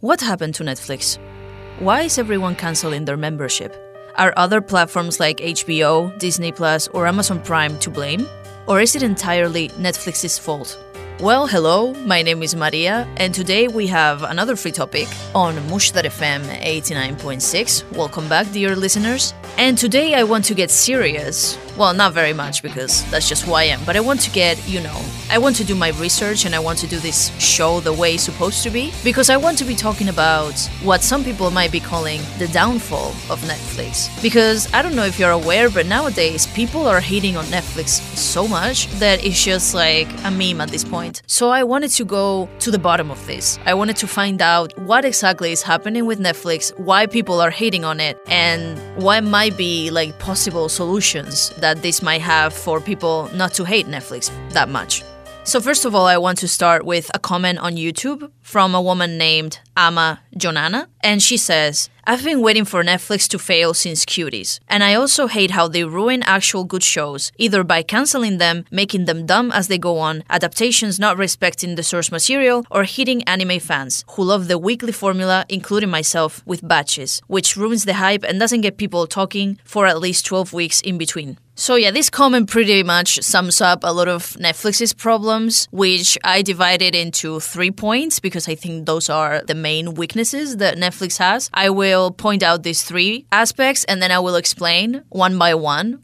What happened to Netflix? Why is everyone canceling their membership? Are other platforms like HBO, Disney Plus, or Amazon Prime to blame? Or is it entirely Netflix's fault? Well, hello, my name is Maria, and today we have another free topic on Mushdar FM 89.6. Welcome back, dear listeners. And today I want to get serious. Well, not very much because that's just who I am, but I want to get, you know, I want to do my research and I want to do this show the way it's supposed to be because I want to be talking about what some people might be calling the downfall of Netflix. Because I don't know if you're aware, but nowadays people are hating on Netflix so much that it's just like a meme at this point. So I wanted to go to the bottom of this. I wanted to find out what exactly is happening with Netflix, why people are hating on it, and what might be like possible solutions that this might have for people not to hate Netflix that much. So, first of all, I want to start with a comment on YouTube from a woman named Ama Jonana. And she says, I've been waiting for Netflix to fail since Cuties. And I also hate how they ruin actual good shows, either by canceling them, making them dumb as they go on, adaptations not respecting the source material, or hitting anime fans who love the weekly formula, including myself, with batches, which ruins the hype and doesn't get people talking for at least 12 weeks in between. So yeah, this comment pretty much sums up a lot of Netflix's problems, which I divided into three points because I think those are the main weaknesses that Netflix has. I will point out these three aspects and then I will explain one by one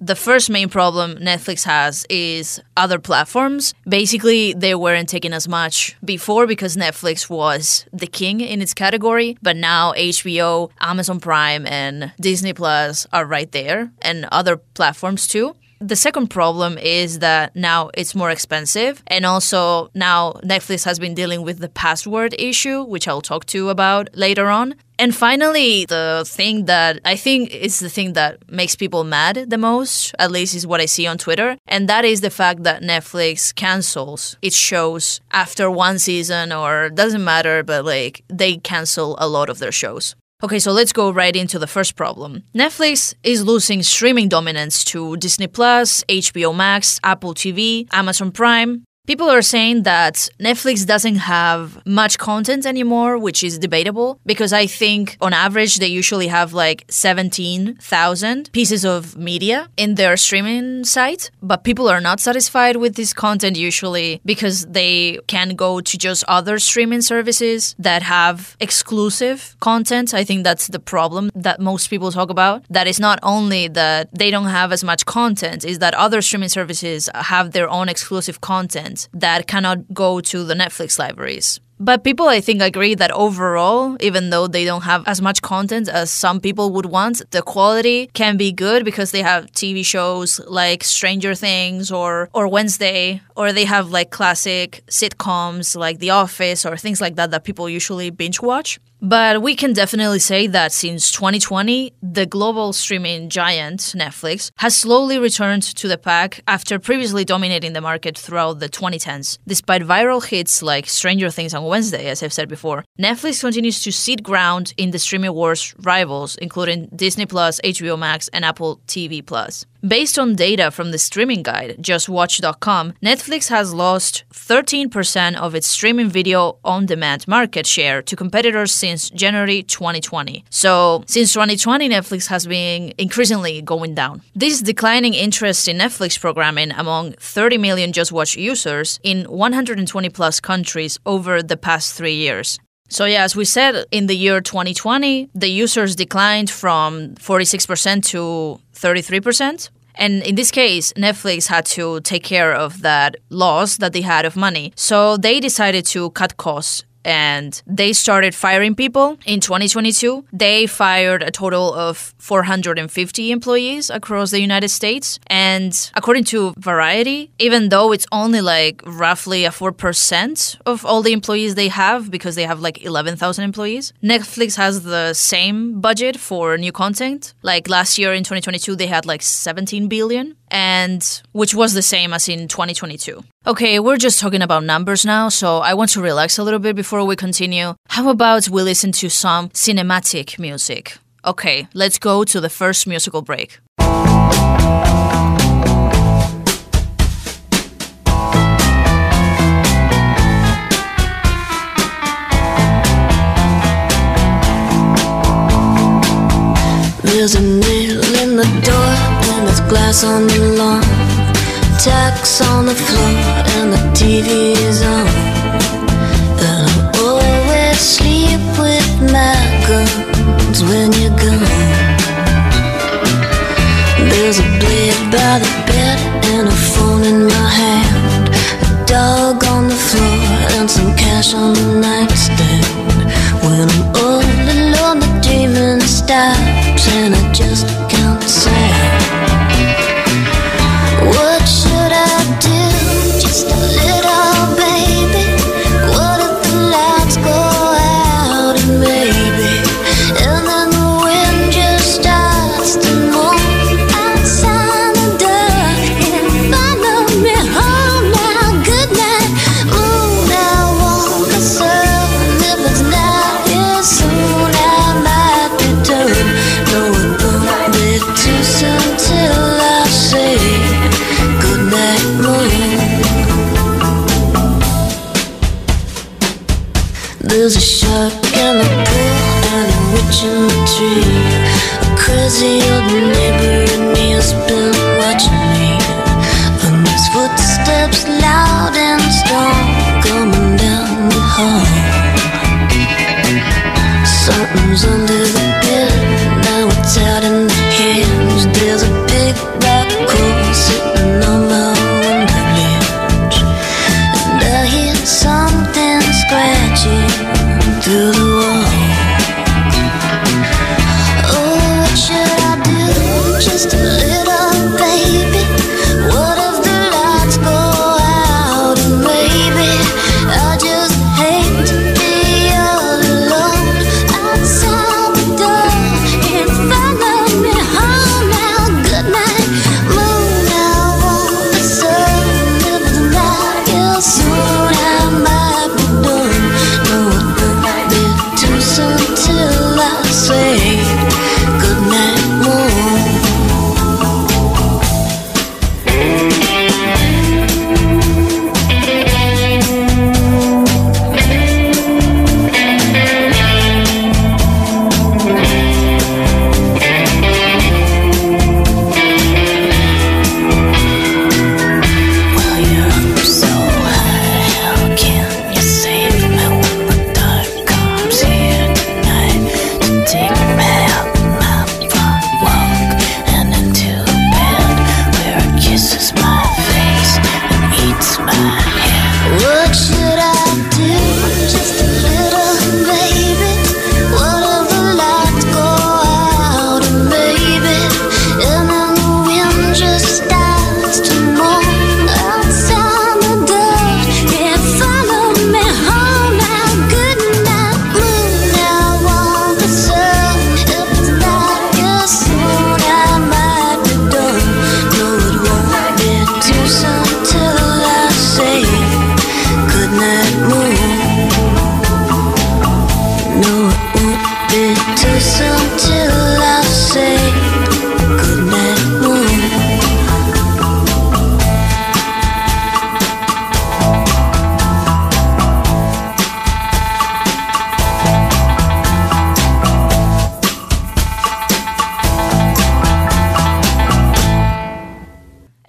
the first main problem Netflix has is other platforms. Basically, they weren't taking as much before because Netflix was the king in its category, but now HBO, Amazon Prime, and Disney Plus are right there, and other platforms too. The second problem is that now it's more expensive. And also now Netflix has been dealing with the password issue, which I'll talk to you about later on. And finally, the thing that I think is the thing that makes people mad the most, at least is what I see on Twitter, and that is the fact that Netflix cancels its shows after one season or doesn't matter, but like they cancel a lot of their shows. Okay, so let's go right into the first problem. Netflix is losing streaming dominance to Disney Plus, HBO Max, Apple TV, Amazon Prime, People are saying that Netflix doesn't have much content anymore, which is debatable because I think on average they usually have like 17,000 pieces of media in their streaming site. But people are not satisfied with this content usually because they can go to just other streaming services that have exclusive content. I think that's the problem that most people talk about. That is not only that they don't have as much content, is that other streaming services have their own exclusive content that cannot go to the Netflix libraries. But people, I think, agree that overall, even though they don't have as much content as some people would want, the quality can be good because they have TV shows like Stranger Things or, or Wednesday, or they have like classic sitcoms like The Office or things like that that people usually binge watch. But we can definitely say that since 2020, the global streaming giant Netflix has slowly returned to the pack after previously dominating the market throughout the 2010s. Despite viral hits like Stranger Things on Wednesday, as I've said before, Netflix continues to cede ground in the streaming wars rivals, including Disney Plus, HBO Max, and Apple TV Plus. Based on data from the streaming guide, JustWatch.com, Netflix has lost 13% of its streaming video on demand market share to competitors since January 2020. So, since 2020, Netflix has been increasingly going down. This declining interest in Netflix programming among 30 million JustWatch users in 120 plus countries over the past three years. So, yeah, as we said, in the year 2020, the users declined from 46% to 33%. And in this case, Netflix had to take care of that loss that they had of money. So they decided to cut costs and they started firing people in 2022. They fired a total of 450 employees across the United States. And according to Variety, even though it's only like roughly a 4% of all the employees they have, because they have like 11,000 employees, Netflix has the same budget for new content. Like last year in 2022, they had like 17 billion and which was the same as in 2022. Okay, we're just talking about numbers now, so I want to relax a little bit before we continue. How about we listen to some cinematic music? Okay, let's go to the first musical break. There's a nail in the door glass on the lawn. Tacks on the floor and the TV is on. And I always sleep with my guns when you're gone. There's a blade by the bed and a phone in my hand. A dog on the floor and some cash on the nightstand. When I'm all alone, the dreaming stops and I just count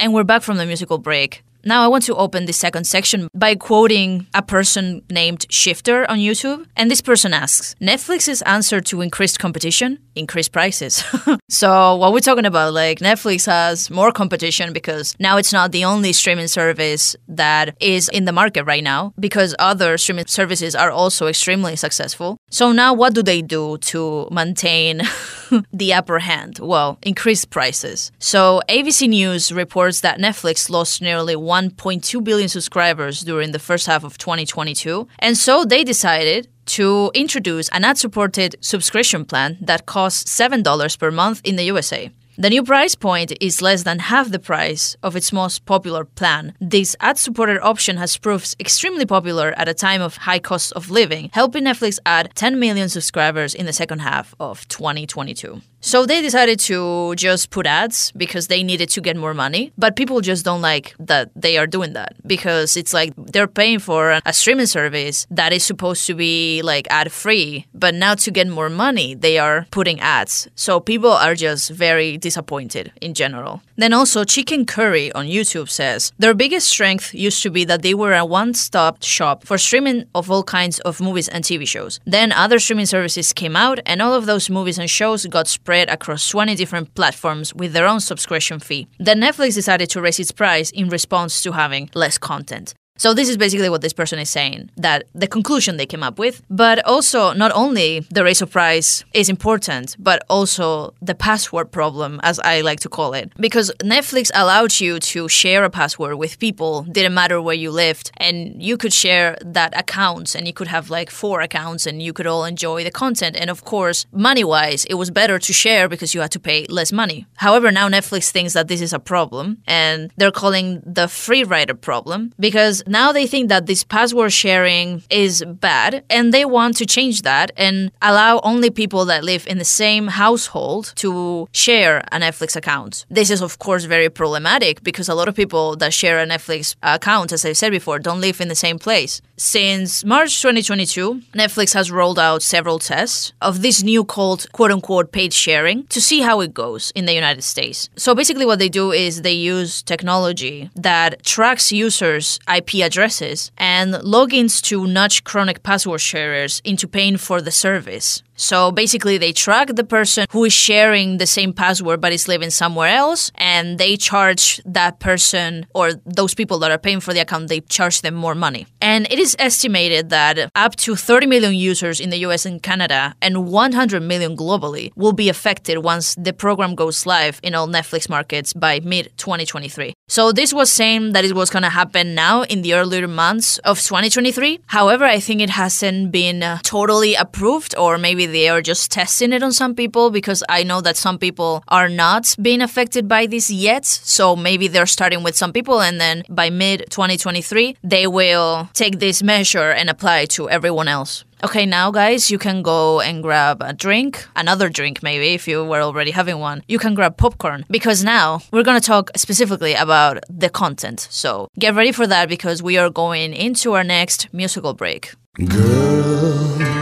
And we're back from the musical break. Now I want to open the second section by quoting a person named Shifter on YouTube. And this person asks Netflix's answer to increased competition? Increased prices. so, what we're talking about, like Netflix has more competition because now it's not the only streaming service that is in the market right now, because other streaming services are also extremely successful. So, now what do they do to maintain the upper hand? Well, increased prices. So, ABC News reports that Netflix lost nearly 1.2 billion subscribers during the first half of 2022. And so they decided to introduce an ad supported subscription plan that costs $7 per month in the USA. The new price point is less than half the price of its most popular plan. This ad supported option has proved extremely popular at a time of high cost of living, helping Netflix add 10 million subscribers in the second half of 2022. So they decided to just put ads because they needed to get more money. But people just don't like that they are doing that because it's like they're paying for a streaming service that is supposed to be like ad free. But now to get more money, they are putting ads. So people are just very disappointed in general. Then also, Chicken Curry on YouTube says their biggest strength used to be that they were a one stop shop for streaming of all kinds of movies and TV shows. Then other streaming services came out, and all of those movies and shows got spread across 20 different platforms with their own subscription fee. Then Netflix decided to raise its price in response to having less content. So this is basically what this person is saying that the conclusion they came up with, but also not only the raise of price is important, but also the password problem, as I like to call it, because Netflix allowed you to share a password with people, didn't matter where you lived, and you could share that account, and you could have like four accounts, and you could all enjoy the content. And of course, money wise, it was better to share because you had to pay less money. However, now Netflix thinks that this is a problem, and they're calling the free rider problem because now they think that this password sharing is bad and they want to change that and allow only people that live in the same household to share a Netflix account. This is, of course, very problematic because a lot of people that share a Netflix account, as I said before, don't live in the same place. Since March 2022, Netflix has rolled out several tests of this new called quote unquote paid sharing to see how it goes in the United States. So basically, what they do is they use technology that tracks users' IP addresses and logins to nudge chronic password sharers into paying for the service. So basically, they track the person who is sharing the same password but is living somewhere else, and they charge that person or those people that are paying for the account, they charge them more money. And it is estimated that up to 30 million users in the US and Canada and 100 million globally will be affected once the program goes live in all Netflix markets by mid 2023. So this was saying that it was going to happen now in the earlier months of 2023. However, I think it hasn't been totally approved or maybe they are just testing it on some people because I know that some people are not being affected by this yet. So maybe they're starting with some people and then by mid 2023 they will take this measure and apply to everyone else. Okay, now guys, you can go and grab a drink, another drink maybe if you were already having one. You can grab popcorn because now we're going to talk specifically about the content. So get ready for that because we are going into our next musical break. Girl,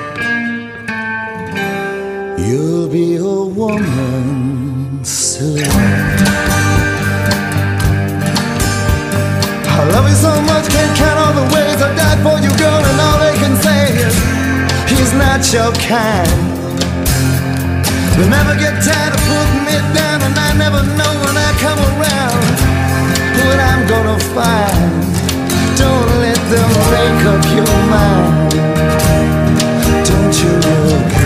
be a woman soon. I love you so much, can't count all the ways I died for you, girl, and all they can say is he's not your kind. They'll never get tired of putting me down, and I never know when I come around what I'm gonna find. Don't let them make up your mind. Don't you know,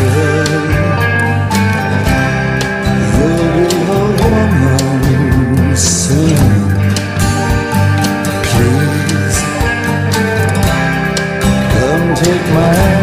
come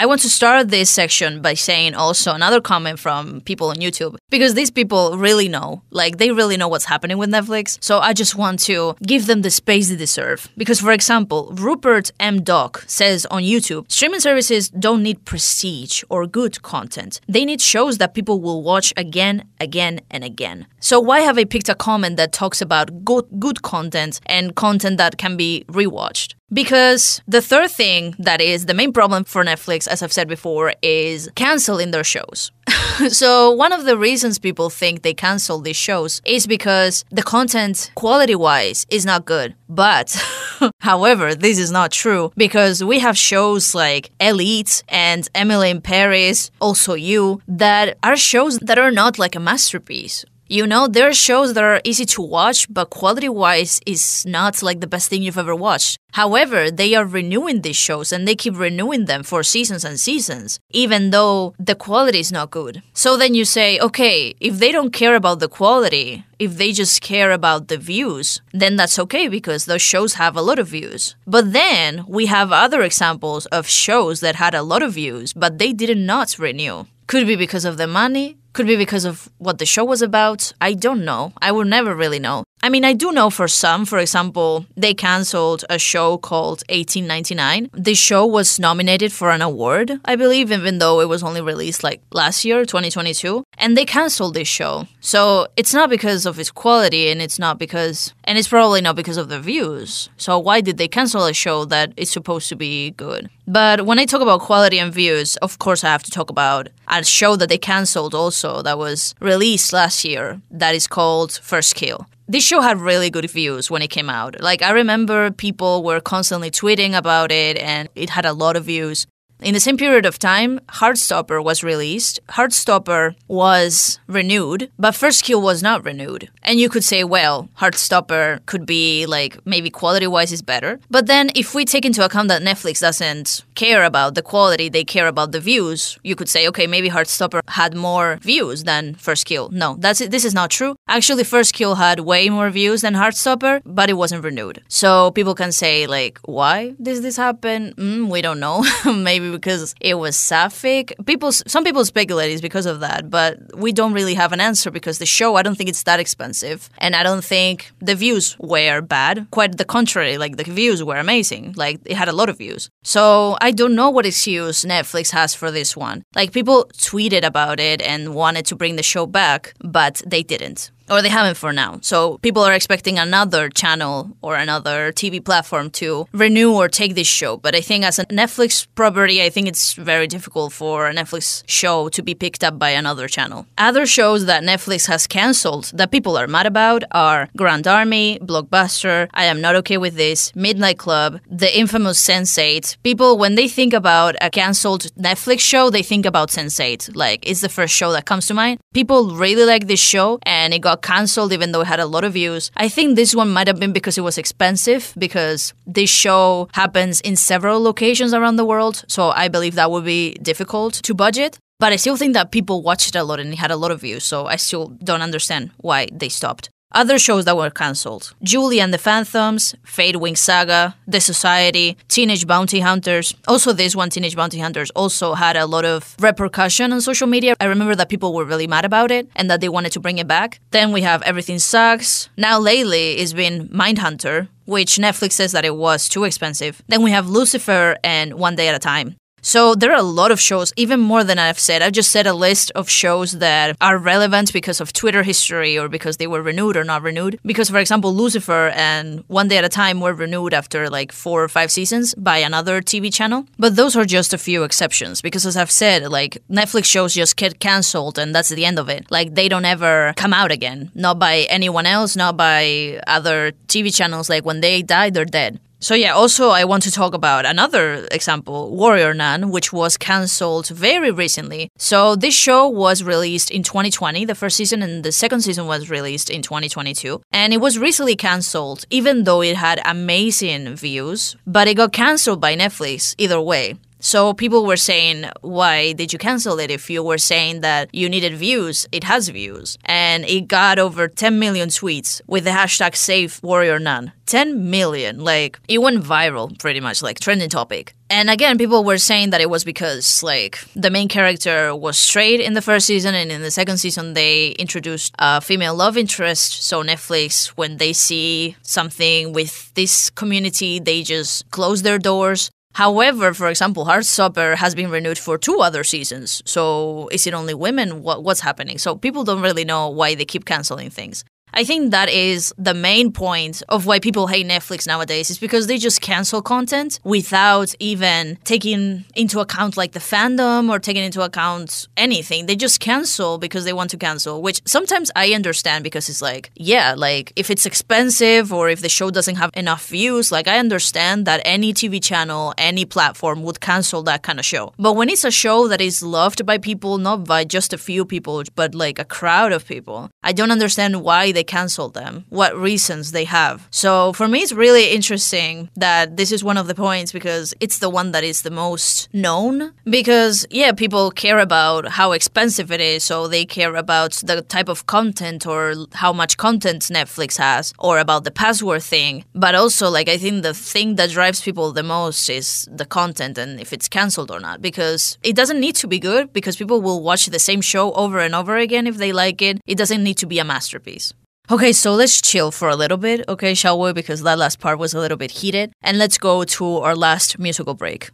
I want to start this section by saying also another comment from people on YouTube because these people really know, like they really know what's happening with Netflix. So I just want to give them the space they deserve. Because, for example, Rupert M. Doc says on YouTube streaming services don't need prestige or good content, they need shows that people will watch again, again, and again. So why have I picked a comment that talks about good, good content and content that can be rewatched? Because the third thing that is the main problem for Netflix, as I've said before, is canceling their shows. so, one of the reasons people think they cancel these shows is because the content, quality wise, is not good. But, however, this is not true because we have shows like Elite and Emily in Paris, also You, that are shows that are not like a masterpiece. You know, there are shows that are easy to watch, but quality wise is not like the best thing you've ever watched. However, they are renewing these shows and they keep renewing them for seasons and seasons, even though the quality is not good. So then you say, okay, if they don't care about the quality, if they just care about the views, then that's okay because those shows have a lot of views. But then we have other examples of shows that had a lot of views, but they did not renew. Could be because of the money, could be because of what the show was about. I don't know. I will never really know. I mean, I do know for some, for example, they canceled a show called 1899. The show was nominated for an award, I believe, even though it was only released like last year, 2022. And they canceled this show. So it's not because of its quality and it's not because, and it's probably not because of the views. So why did they cancel a show that is supposed to be good? But when I talk about quality and views, of course, I have to talk about a show that they canceled also that was released last year that is called First Kill this show had really good views when it came out. Like, I remember people were constantly tweeting about it, and it had a lot of views. In the same period of time, Heartstopper was released. Heartstopper was renewed, but First Kill was not renewed. And you could say, well, Heartstopper could be like maybe quality wise is better. But then if we take into account that Netflix doesn't care about the quality, they care about the views, you could say, okay, maybe Heartstopper had more views than First Kill. No, that's. This is not true. Actually, First Kill had way more views than Heartstopper, but it wasn't renewed. So people can say, like, why does this happen? Mm, we don't know. maybe because it was sapphic. People, some people speculate it's because of that, but we don't really have an answer because the show, I don't think it's that expensive, and I don't think the views were bad. Quite the contrary, like the views were amazing. Like it had a lot of views. So I don't know what excuse Netflix has for this one. Like people tweeted about it and wanted to bring the show back, but they didn't or they haven't for now. So people are expecting another channel or another TV platform to renew or take this show. But I think as a Netflix property, I think it's very difficult for a Netflix show to be picked up by another channel. Other shows that Netflix has canceled that people are mad about are Grand Army, Blockbuster, I Am Not Okay with This, Midnight Club, the infamous Sense8. People, when they think about a canceled Netflix show, they think about Sense8. Like, it's the first show that comes to mind. People really like this show and it got canceled even though it had a lot of views. I think this one might have been because it was expensive because this show happens in several locations around the world. So I believe that would be difficult to budget. But I still think that people watched it a lot and it had a lot of views. So I still don't understand why they stopped. Other shows that were cancelled Julie and the Phantoms, Fate Winx Saga, The Society, Teenage Bounty Hunters. Also, this one, Teenage Bounty Hunters, also had a lot of repercussion on social media. I remember that people were really mad about it and that they wanted to bring it back. Then we have Everything Sucks. Now, lately, it's been Mindhunter, which Netflix says that it was too expensive. Then we have Lucifer and One Day at a Time. So there are a lot of shows, even more than I've said. I've just said a list of shows that are relevant because of Twitter history or because they were renewed or not renewed. Because, for example, Lucifer and One Day at a Time were renewed after like four or five seasons by another TV channel. But those are just a few exceptions because, as I've said, like Netflix shows just get cancelled and that's the end of it. Like they don't ever come out again, not by anyone else, not by other TV channels. Like when they die, they're dead. So yeah, also I want to talk about another example, Warrior Nun, which was cancelled very recently. So this show was released in 2020, the first season, and the second season was released in 2022. And it was recently cancelled, even though it had amazing views, but it got cancelled by Netflix either way. So people were saying, why did you cancel it? If you were saying that you needed views, it has views. And it got over 10 million tweets with the hashtag Save Warrior Nun. 10 million. Like, it went viral pretty much, like trending topic. And again, people were saying that it was because, like, the main character was straight in the first season, and in the second season, they introduced a female love interest. So, Netflix, when they see something with this community, they just close their doors. However, for example, Heartstopper has been renewed for two other seasons. So is it only women? What, what's happening? So people don't really know why they keep canceling things. I think that is the main point of why people hate Netflix nowadays is because they just cancel content without even taking into account like the fandom or taking into account anything. They just cancel because they want to cancel, which sometimes I understand because it's like, yeah, like if it's expensive or if the show doesn't have enough views, like I understand that any TV channel, any platform would cancel that kind of show. But when it's a show that is loved by people, not by just a few people, but like a crowd of people, I don't understand why they canceled them, what reasons they have. So for me, it's really interesting that this is one of the points because it's the one that is the most known. Because, yeah, people care about how expensive it is, so they care about the type of content or how much content Netflix has or about the password thing. But also, like, I think the thing that drives people the most is the content and if it's canceled or not. Because it doesn't need to be good because people will watch the same show over and over again if they like it. It doesn't need to be a masterpiece. Okay, so let's chill for a little bit, okay, shall we? Because that last part was a little bit heated. And let's go to our last musical break.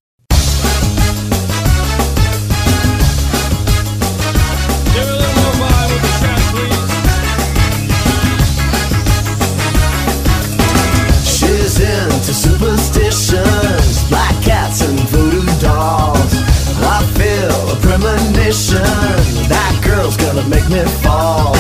She's into superstitions, black cats and voodoo dolls. I feel a premonition. That girl's gonna make me fall.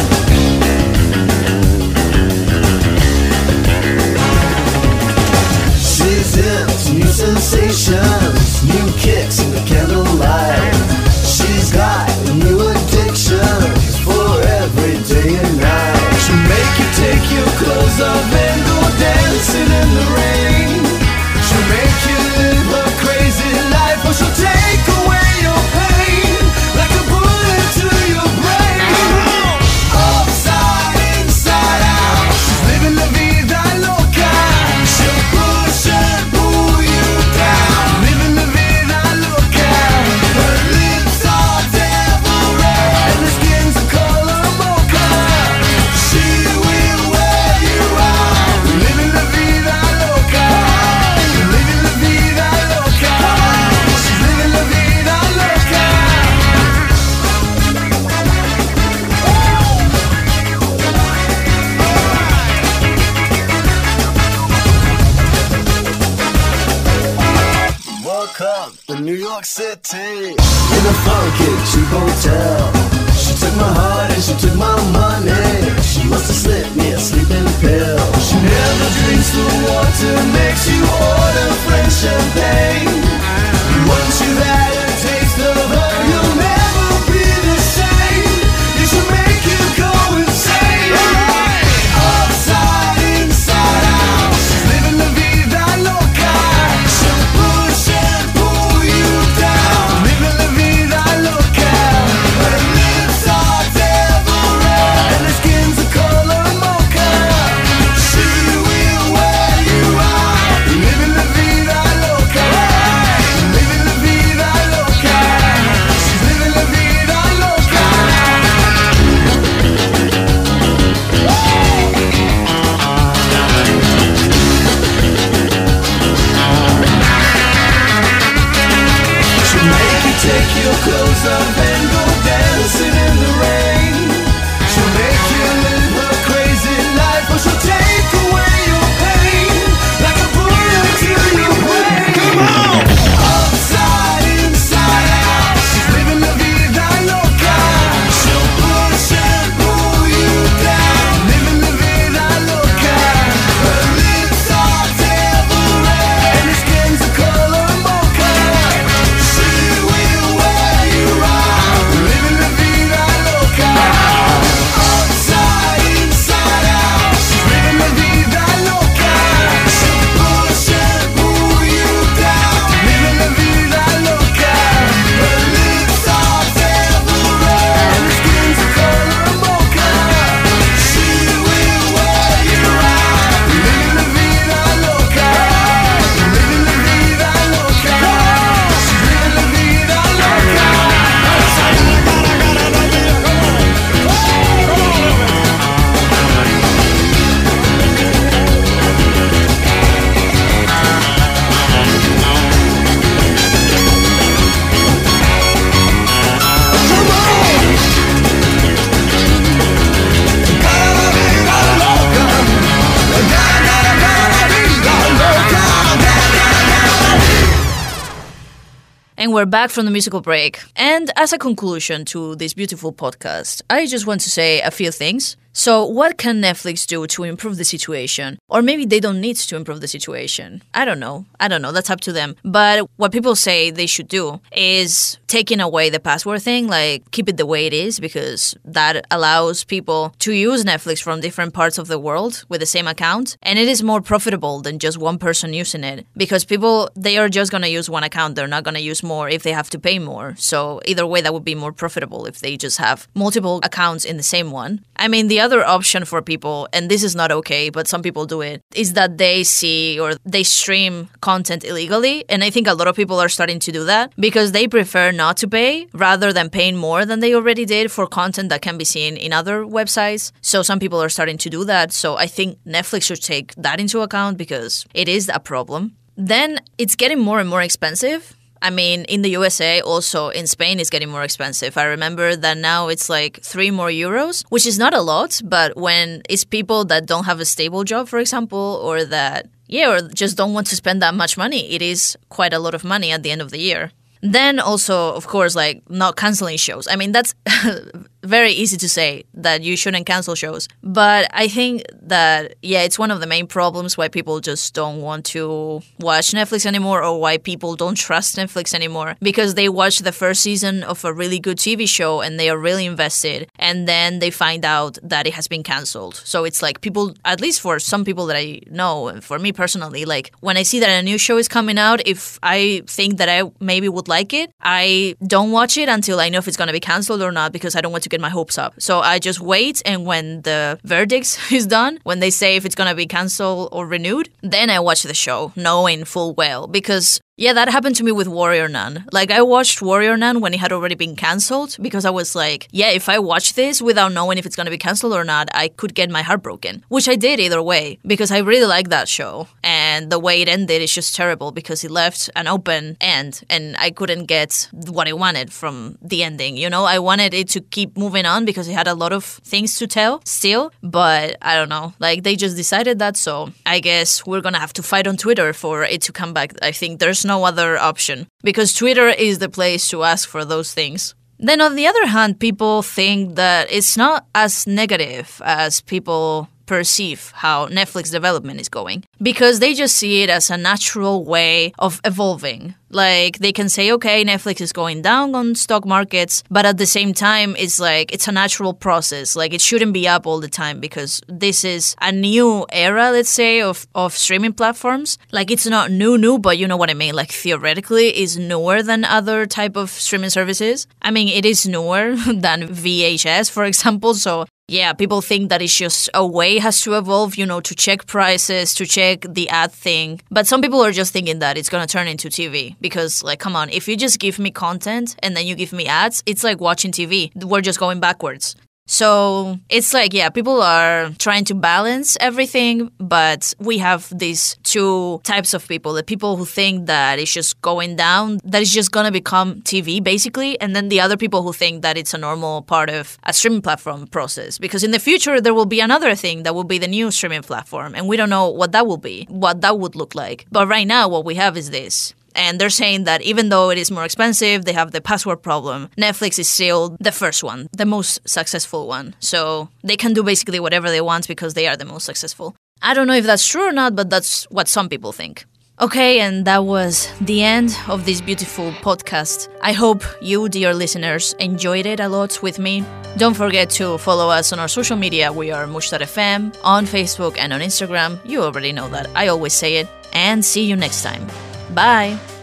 We're back from the musical break. And as a conclusion to this beautiful podcast, I just want to say a few things. So, what can Netflix do to improve the situation? Or maybe they don't need to improve the situation. I don't know. I don't know. That's up to them. But what people say they should do is taking away the password thing, like keep it the way it is, because that allows people to use Netflix from different parts of the world with the same account. And it is more profitable than just one person using it because people, they are just going to use one account. They're not going to use more if they have to pay more. So, either way, that would be more profitable if they just have multiple accounts in the same one. I mean, the other option for people, and this is not okay, but some people do it, is that they see or they stream content illegally. And I think a lot of people are starting to do that because they prefer not to pay rather than paying more than they already did for content that can be seen in other websites. So some people are starting to do that. So I think Netflix should take that into account because it is a problem. Then it's getting more and more expensive. I mean, in the USA, also in Spain, it's getting more expensive. I remember that now it's like three more euros, which is not a lot, but when it's people that don't have a stable job, for example, or that, yeah, or just don't want to spend that much money, it is quite a lot of money at the end of the year. Then also, of course, like not canceling shows. I mean, that's very easy to say that you shouldn't cancel shows. But I think that, yeah, it's one of the main problems why people just don't want to watch Netflix anymore or why people don't trust Netflix anymore because they watch the first season of a really good TV show and they are really invested and then they find out that it has been canceled. So it's like people, at least for some people that I know, and for me personally, like when I see that a new show is coming out, if I think that I maybe would like it, I don't watch it until I know if it's going to be canceled or not because I don't want to get my hopes up. So I just wait, and when the verdict is done, when they say if it's gonna be canceled or renewed, then I watch the show, knowing full well because yeah, that happened to me with Warrior Nun. Like, I watched Warrior Nun when it had already been cancelled because I was like, yeah, if I watch this without knowing if it's gonna be cancelled or not, I could get my heart broken. Which I did either way because I really like that show. And the way it ended is just terrible because it left an open end and I couldn't get what I wanted from the ending. You know, I wanted it to keep moving on because it had a lot of things to tell still, but I don't know. Like, they just decided that, so I guess we're gonna have to fight on Twitter for it to come back. I think there's no other option because Twitter is the place to ask for those things. Then, on the other hand, people think that it's not as negative as people perceive how Netflix development is going because they just see it as a natural way of evolving. Like they can say, okay, Netflix is going down on stock markets, but at the same time, it's like it's a natural process. Like it shouldn't be up all the time because this is a new era, let's say, of, of streaming platforms. Like it's not new, new, but you know what I mean. Like theoretically, is newer than other type of streaming services. I mean, it is newer than VHS, for example. So yeah, people think that it's just a way has to evolve, you know, to check prices, to check the ad thing. But some people are just thinking that it's to turn into TV because, like, come on, if you just give me content and then you give me ads, it's like watching TV. We're just going backwards. So it's like, yeah, people are trying to balance everything, but we have these two types of people the people who think that it's just going down, that it's just gonna become TV basically, and then the other people who think that it's a normal part of a streaming platform process. Because in the future, there will be another thing that will be the new streaming platform, and we don't know what that will be, what that would look like. But right now, what we have is this. And they're saying that even though it is more expensive, they have the password problem. Netflix is still the first one, the most successful one. So they can do basically whatever they want because they are the most successful. I don't know if that's true or not, but that's what some people think. Okay, and that was the end of this beautiful podcast. I hope you, dear listeners, enjoyed it a lot with me. Don't forget to follow us on our social media. We are Mushtar.fm on Facebook and on Instagram. You already know that. I always say it. And see you next time. Bye.